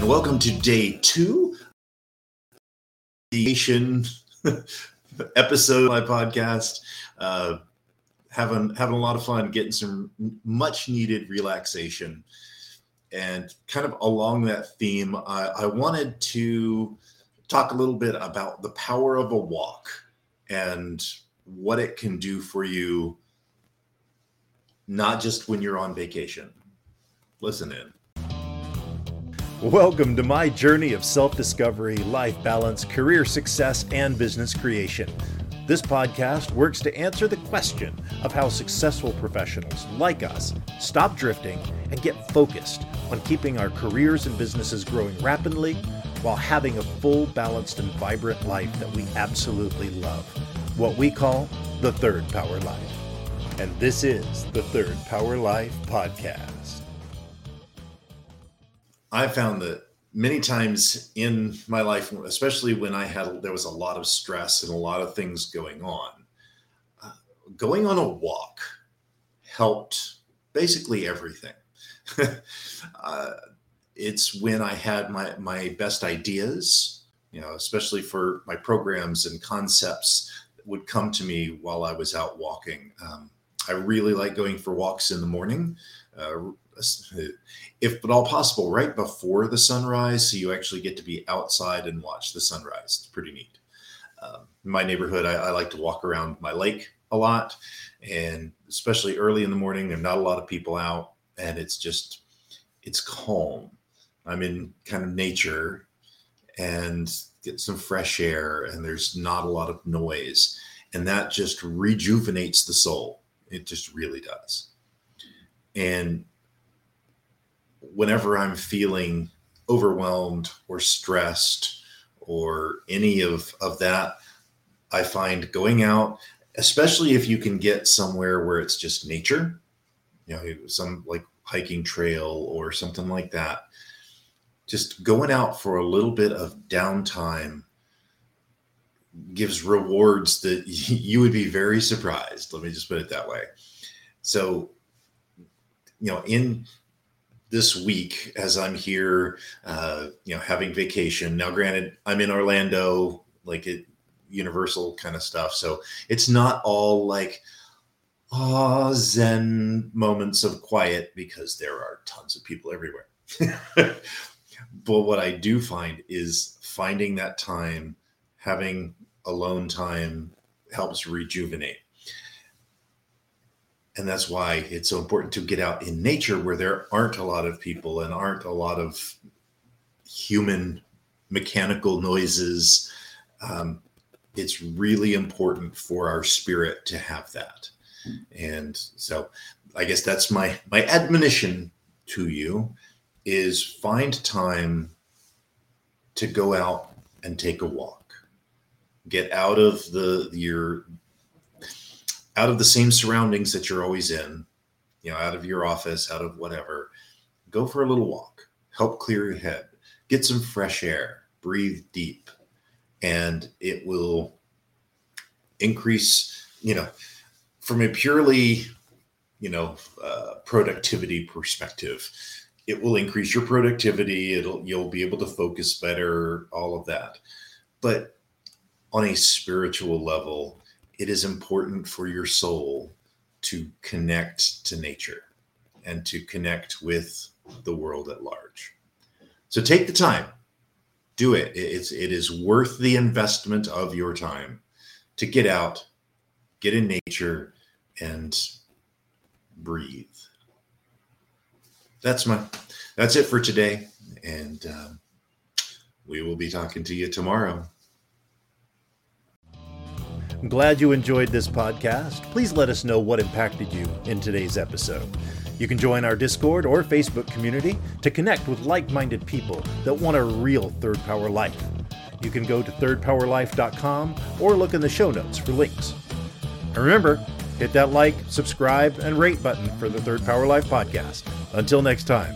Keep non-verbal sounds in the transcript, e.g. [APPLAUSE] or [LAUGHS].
and welcome to day two the [LAUGHS] episode of my podcast. Uh, having having a lot of fun, getting some much needed relaxation, and kind of along that theme, I, I wanted to talk a little bit about the power of a walk and what it can do for you, not just when you're on vacation. Listen in. Welcome to my journey of self discovery, life balance, career success, and business creation. This podcast works to answer the question of how successful professionals like us stop drifting and get focused on keeping our careers and businesses growing rapidly while having a full, balanced, and vibrant life that we absolutely love. What we call the Third Power Life. And this is the Third Power Life Podcast. I found that many times in my life, especially when I had there was a lot of stress and a lot of things going on, uh, going on a walk helped basically everything. [LAUGHS] uh, it's when I had my my best ideas, you know, especially for my programs and concepts would come to me while I was out walking. Um, I really like going for walks in the morning. Uh, if at all possible, right before the sunrise, so you actually get to be outside and watch the sunrise. It's pretty neat. Um, in my neighborhood, I, I, like to walk around my lake a lot, and especially early in the morning, there's not a lot of people out, and it's just it's calm. I'm in kind of nature and get some fresh air, and there's not a lot of noise, and that just rejuvenates the soul. It just really does. And whenever I'm feeling overwhelmed or stressed or any of, of that, I find going out, especially if you can get somewhere where it's just nature, you know, some like hiking trail or something like that, just going out for a little bit of downtime gives rewards that [LAUGHS] you would be very surprised. Let me just put it that way. So, you know, in this week as I'm here, uh, you know, having vacation. Now, granted, I'm in Orlando, like it, Universal kind of stuff, so it's not all like ah zen moments of quiet because there are tons of people everywhere. [LAUGHS] but what I do find is finding that time, having alone time helps rejuvenate and that's why it's so important to get out in nature where there aren't a lot of people and aren't a lot of human mechanical noises. Um, it's really important for our spirit to have that. And so i guess that's my my admonition to you is find time to go out and take a walk. Get out of the your out of the same surroundings that you're always in, you know, out of your office, out of whatever, go for a little walk, help clear your head, get some fresh air, breathe deep, and it will increase, you know, from a purely, you know, uh, productivity perspective, it will increase your productivity. It'll, you'll be able to focus better, all of that. But on a spiritual level, it is important for your soul to connect to nature and to connect with the world at large. So take the time, do it. It's it is worth the investment of your time to get out, get in nature, and breathe. That's my that's it for today, and uh, we will be talking to you tomorrow. I'm glad you enjoyed this podcast. Please let us know what impacted you in today's episode. You can join our Discord or Facebook community to connect with like minded people that want a real Third Power life. You can go to thirdpowerlife.com or look in the show notes for links. And remember, hit that like, subscribe, and rate button for the Third Power Life podcast. Until next time.